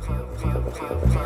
ファンファンファン。